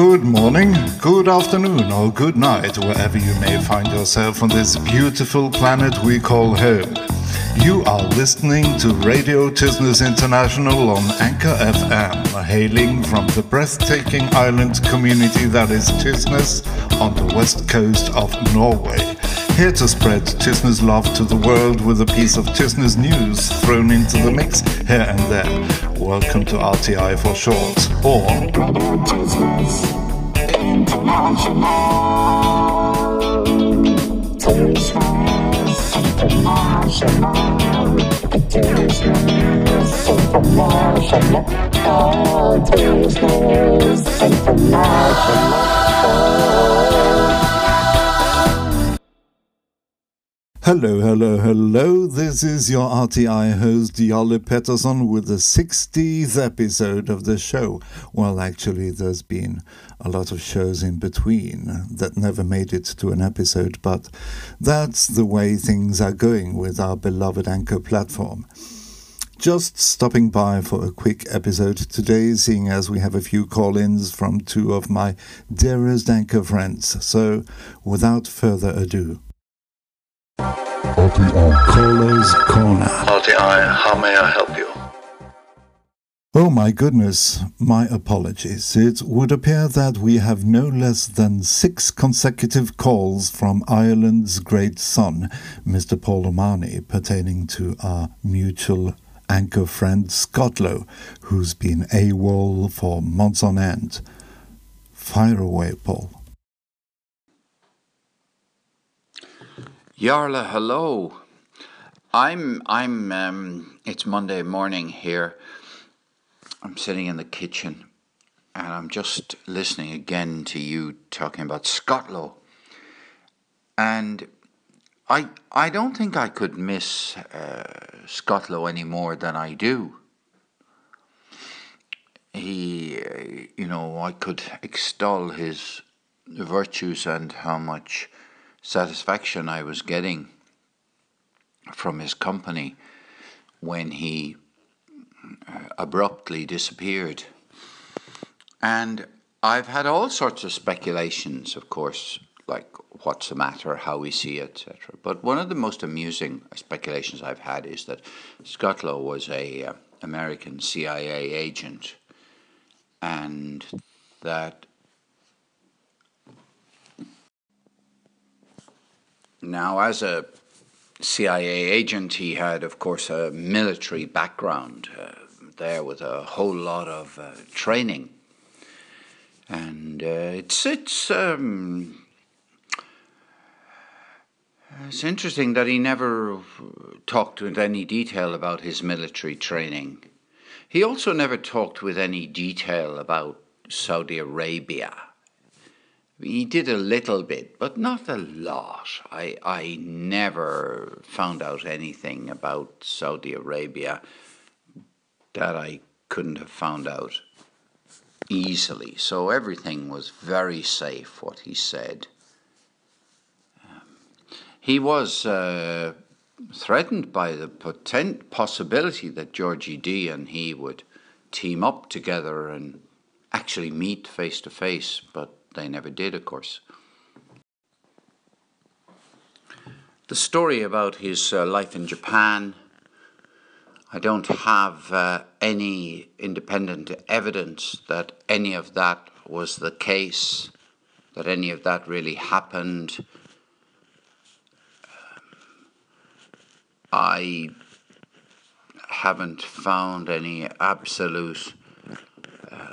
Good morning, good afternoon, or good night, wherever you may find yourself on this beautiful planet we call home. You are listening to Radio Tysnes International on Anchor FM, hailing from the breathtaking island community that is Tysnes on the west coast of Norway. Here to spread Tysnes love to the world with a piece of Tysnes news thrown into the mix here and there. Welcome to RTI for short, or International. International. International. International. Hello, hello, hello. This is your RTI host, Jarle Pettersson, with the 60th episode of the show. Well, actually, there's been a lot of shows in between that never made it to an episode, but that's the way things are going with our beloved Anchor platform. Just stopping by for a quick episode today, seeing as we have a few call ins from two of my dearest Anchor friends. So, without further ado, RTI Callers Corner. RTI, how may I help you? Oh my goodness, my apologies. It would appear that we have no less than six consecutive calls from Ireland's great son, Mr. Paul O'Mahony, pertaining to our mutual anchor friend Scotlow, who's been AWOL for months on end. Fire away, Paul. Jarle, hello. I'm I'm um, it's Monday morning here. I'm sitting in the kitchen and I'm just listening again to you talking about Scotlow. And I I don't think I could miss uh, Scotlow any more than I do. He, uh, you know, I could extol his virtues and how much satisfaction I was getting from his company when he uh, abruptly disappeared. And I've had all sorts of speculations, of course, like what's the matter, how we see it, etc. But one of the most amusing speculations I've had is that Scotlow was a uh, American CIA agent, and that Now, as a CIA agent, he had, of course, a military background uh, there with a whole lot of uh, training. And uh, it's, it's, um, it's interesting that he never talked with any detail about his military training. He also never talked with any detail about Saudi Arabia he did a little bit, but not a lot. I, I never found out anything about Saudi Arabia that I couldn't have found out easily. So everything was very safe, what he said. Um, he was uh, threatened by the potent possibility that Georgie D and he would team up together and actually meet face to face, but they never did, of course. The story about his uh, life in Japan, I don't have uh, any independent evidence that any of that was the case, that any of that really happened. I haven't found any absolute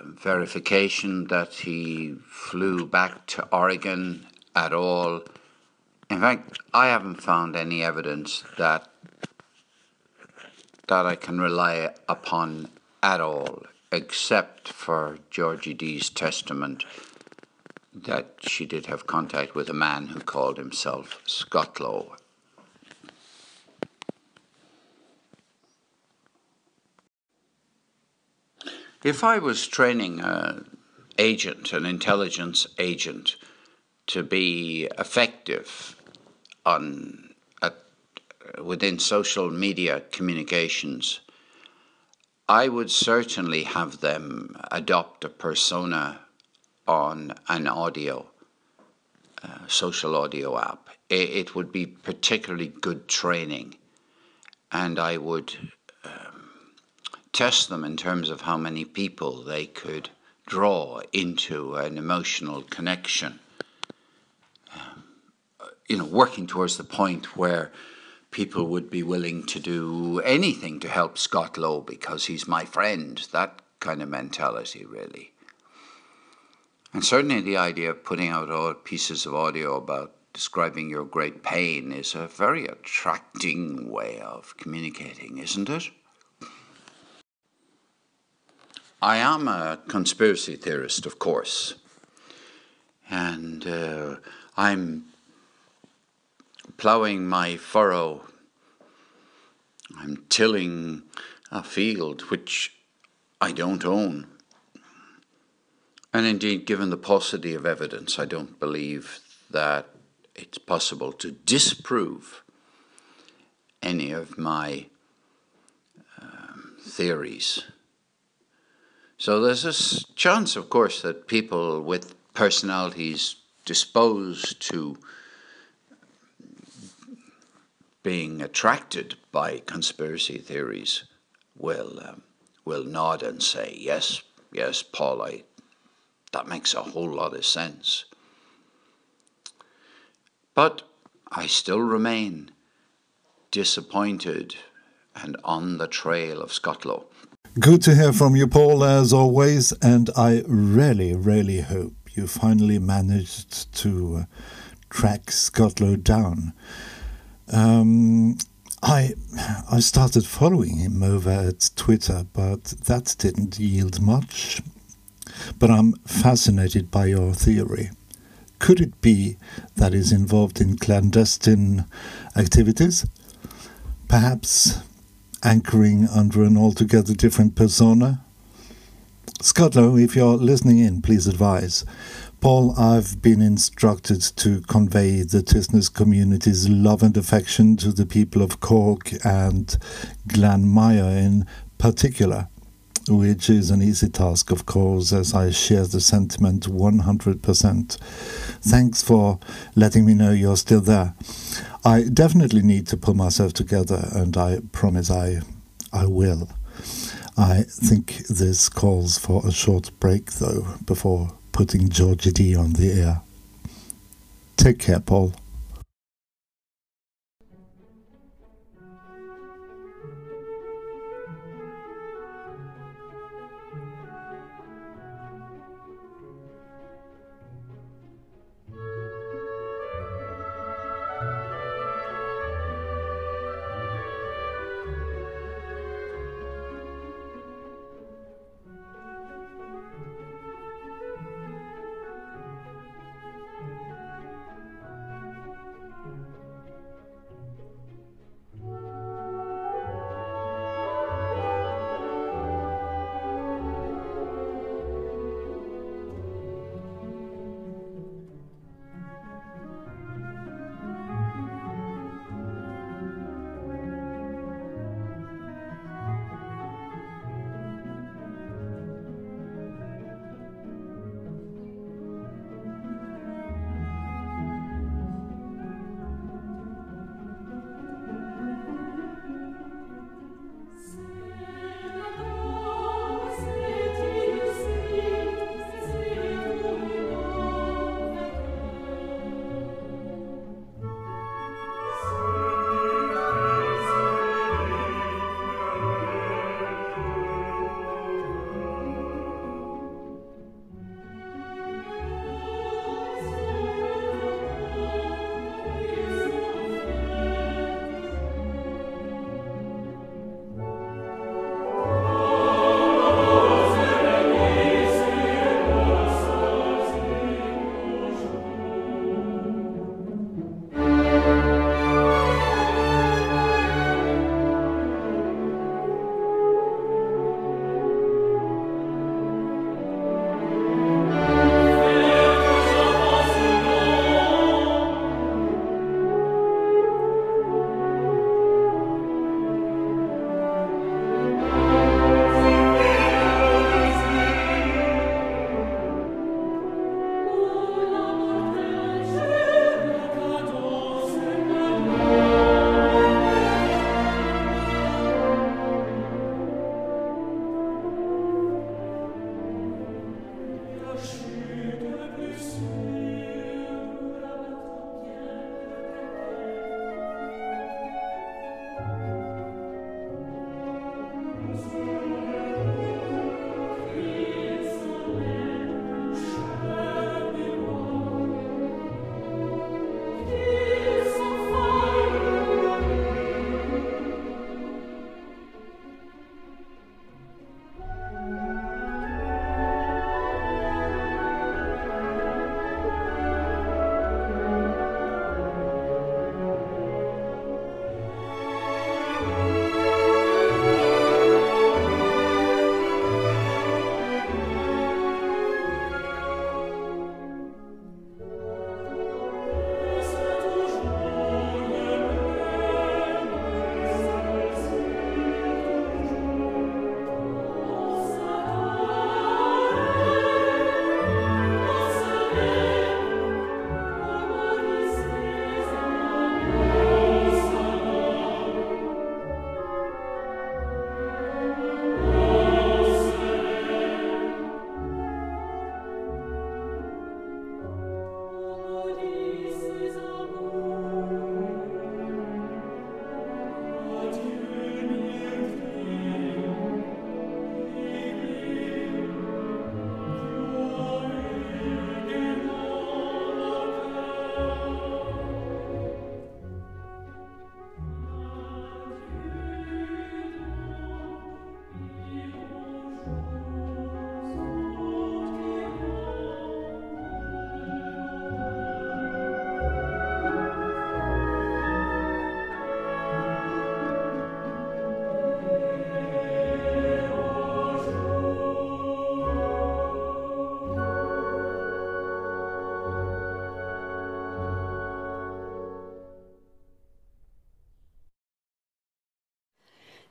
verification that he flew back to Oregon at all. In fact, I haven't found any evidence that that I can rely upon at all, except for Georgie D's testament that she did have contact with a man who called himself Scotlow If I was training an agent, an intelligence agent, to be effective on at, within social media communications, I would certainly have them adopt a persona on an audio, uh, social audio app. It, it, would be particularly good training, and I would test them in terms of how many people they could draw into an emotional connection. Um, you know, working towards the point where people would be willing to do anything to help Scott Lowe because he's my friend. That kind of mentality, really. And certainly the idea of putting out all pieces of audio about describing your great pain is a very attracting way of communicating, isn't it? I am a conspiracy theorist, of course, and uh, I'm ploughing my furrow. I'm tilling a field which I don't own. And indeed, given the paucity of evidence, I don't believe that it's possible to disprove any of my um, theories. So there's this chance, of course, that people with personalities disposed to being attracted by conspiracy theories will um, will nod and say, "Yes, yes, Paul, I, that makes a whole lot of sense." But I still remain disappointed and on the trail of Scott Lowe. Good to hear from you, Paul, as always, and I really, really hope you finally managed to uh, track Scott Lowe down. Um, I I started following him over at Twitter, but that didn't yield much. But I'm fascinated by your theory. Could it be that he's involved in clandestine activities? Perhaps anchoring under an altogether different persona? Scott if you're listening in, please advise. Paul, I've been instructed to convey the Tysnes community's love and affection to the people of Cork and Glanmire in particular, which is an easy task, of course, as I share the sentiment 100%. Thanks for letting me know you're still there. I definitely need to pull myself together, and I promise I, I will. I think this calls for a short break, though, before putting Georgie D on the air. Take care, Paul.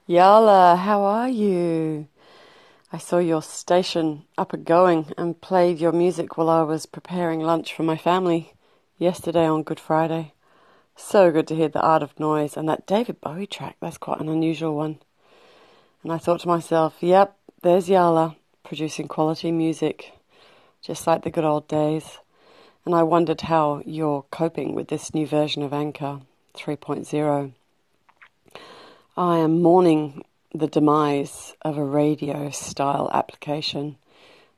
Jarle, how are you? I saw your station up and going and played your music while I was preparing lunch for my family yesterday on Good Friday. So good to hear the Art of Noise and that David Bowie track. That's quite an unusual one. And I thought to myself, yep, there's Jarle producing quality music, just like the good old days. And I wondered how you're coping with this new version of Anchor 3.0. I am mourning the demise of a radio style application.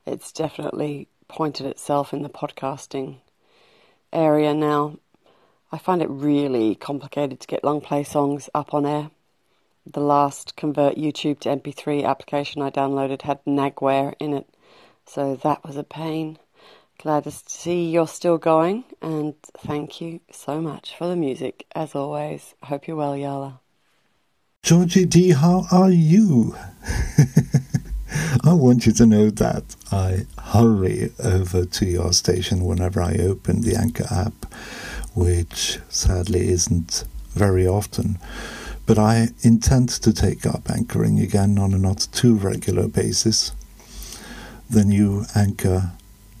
It's definitely pointed itself in the podcasting area now. I find it really complicated to get long play songs up on air. The last Convert YouTube to MP3 application I downloaded had Nagware in it, so that was a pain. Glad to see you're still going, and thank you so much for the music, as always. Hope you're well, Jarle. Georgie D, how are you? I want you to know that I hurry over to your station whenever I open the Anchor app, which sadly isn't very often. But I intend to take up anchoring again on a not too regular basis. The new Anchor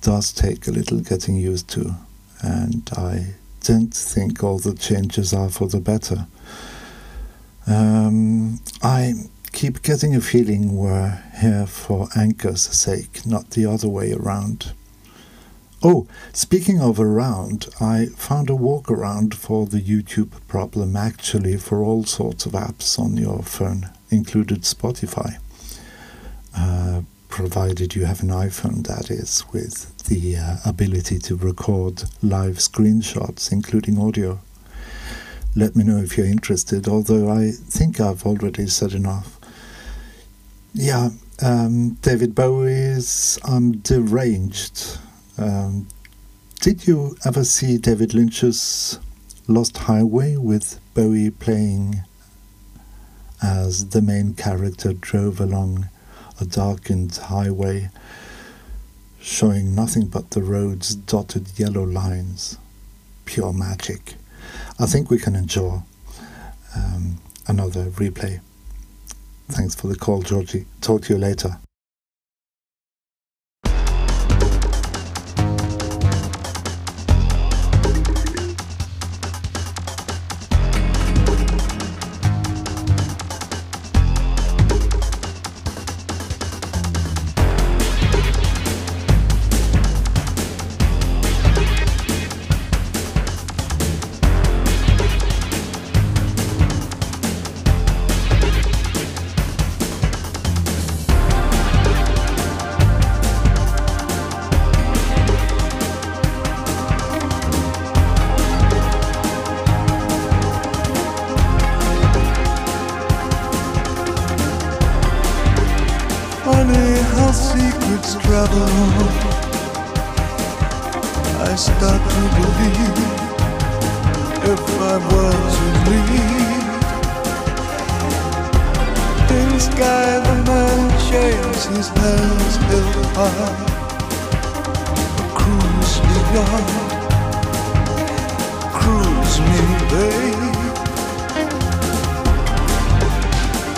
does take a little getting used to, and I don't think all the changes are for the better. Um, I keep getting a feeling we're here for Anchor's sake, not the other way around. Oh, speaking of around, I found a workaround for the YouTube problem actually for all sorts of apps on your phone, included Spotify. Uh, provided you have an iPhone, that is, with the uh, ability to record live screenshots, including audio let me know if you're interested, although I think I've already said enough. Yeah, um, David Bowie's I'm Deranged. Um, did you ever see David Lynch's Lost Highway with Bowie playing as the main character drove along a darkened highway showing nothing but the road's dotted yellow lines? Pure magic. I think we can enjoy um, another replay. Thanks for the call, Georgie. Talk to you later. Hands held high. Cruise me, God. Cruise me, babe.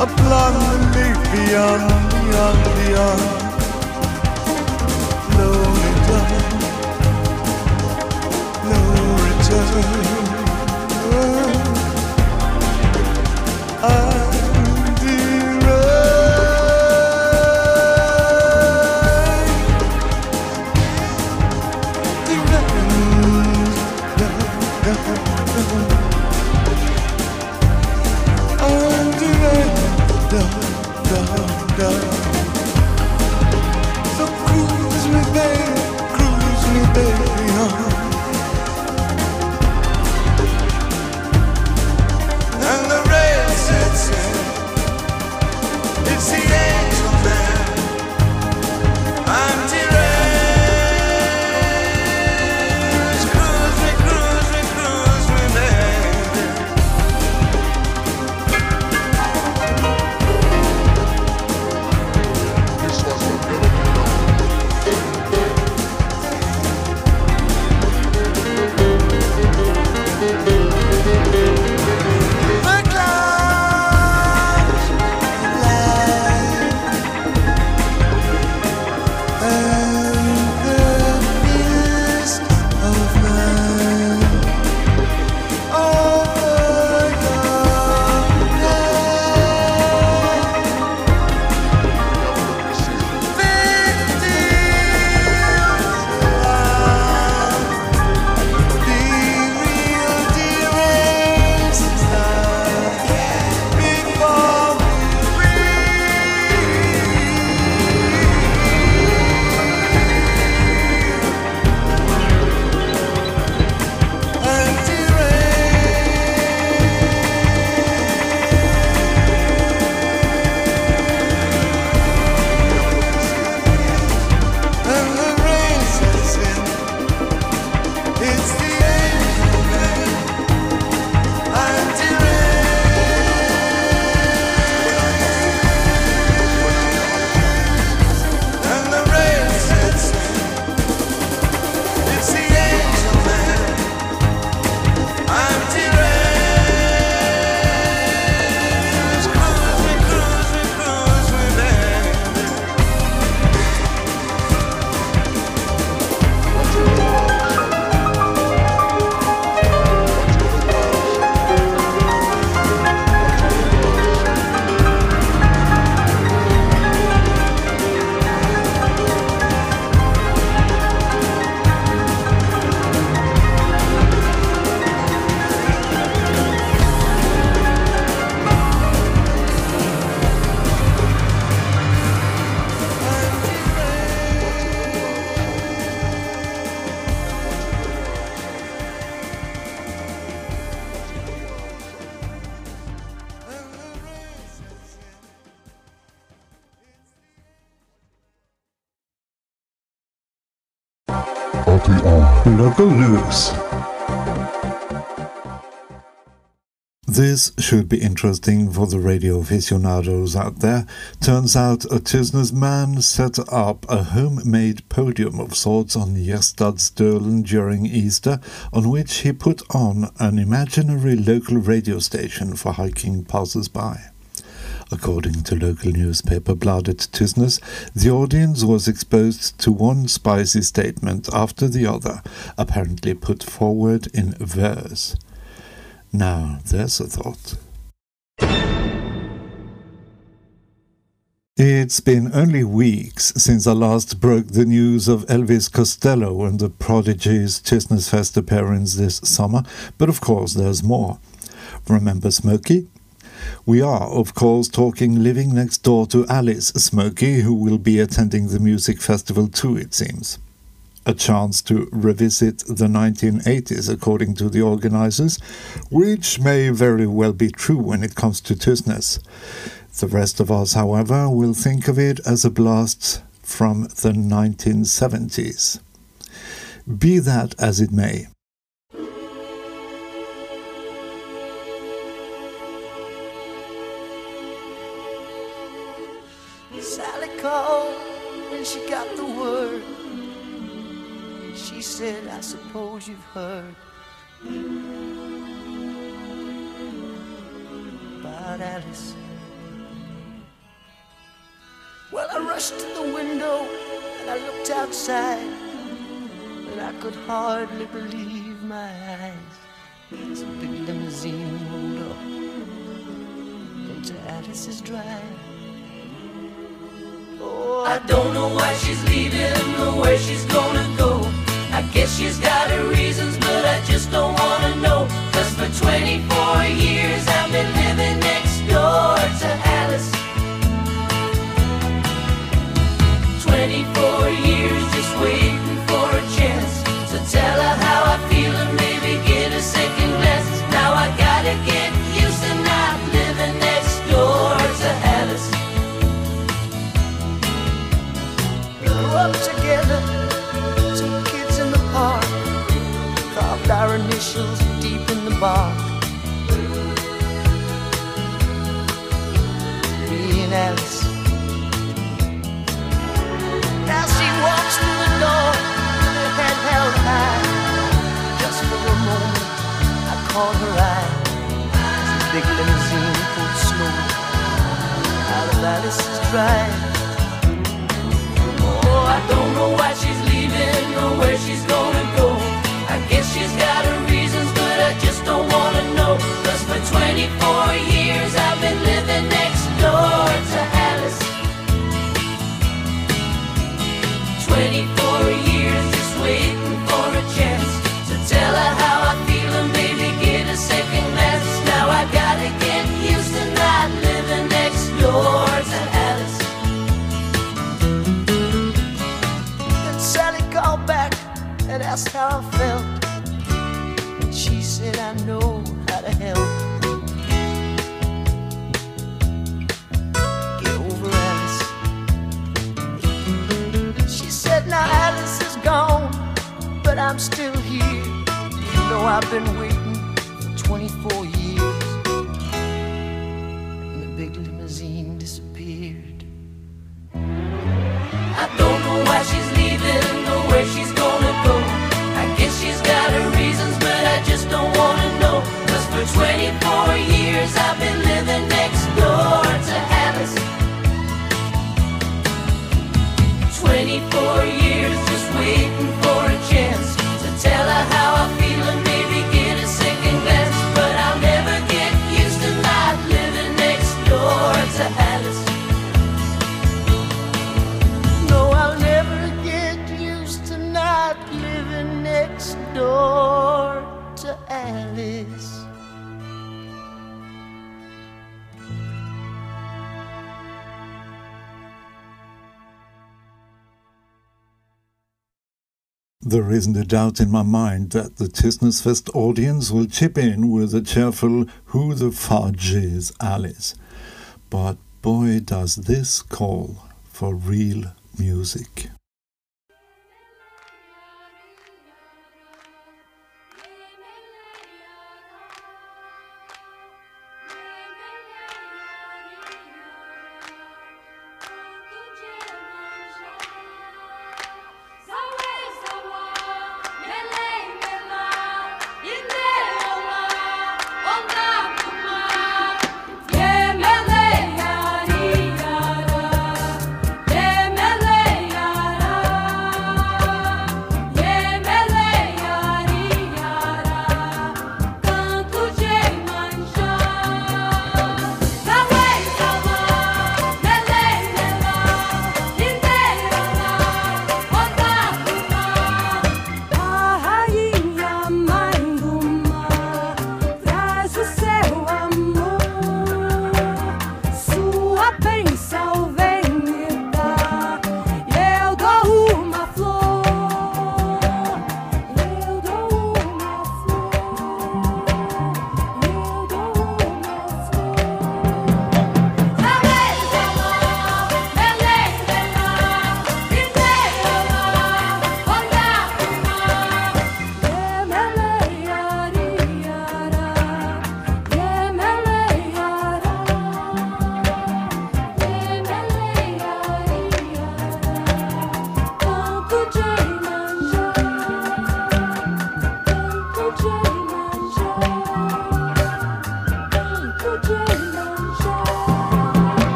A blonde leaf beyond, beyond, beyond. RTR Local news. This should be interesting for the radio aficionados out there. Turns out a Tysnes man set up a homemade podium of sorts on Gjerstadstølen during Easter, on which he put on an imaginary local radio station for hiking passers-by. According to local newspaper Bladet Tysnes, the audience was exposed to one spicy statement after the other, apparently put forward in verse. Now, there's a thought. It's been only weeks since I last broke the news of Elvis Costello and the Prodigy's Tysnes Fest appearance this summer, but of course there's more. Remember Smokie? We are, of course, talking living next door to Alice Smokie, who will be attending the music festival too, it seems a chance to revisit the 1980s, according to the organizers, which may very well be true when it comes to Tysnes. The rest of us, however, will think of it as a blast from the 1970s. Be that as it may. Said, I suppose you've heard about Alice. Well, I rushed to the window and I looked outside, and I could hardly believe my eyes. As a big limousine rolled up into Alice's drive. Oh, I don't know why she's leaving or where she's gonna go. She's got her reasons, but I just don't wanna know. Cause for 24 years I've been living I'm still here. You know, I've been waiting for 24 years. And the big limousine disappeared. I don't know why she's There isn't a doubt in my mind that the Tysnes Fest audience will chip in with a cheerful Who the Fudge is Alice. But boy, does this call for real music.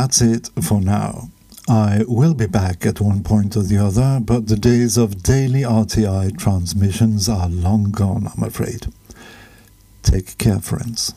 That's it for now. I will be back at one point or the other, but the days of daily RTI transmissions are long gone, I'm afraid. Take care, friends.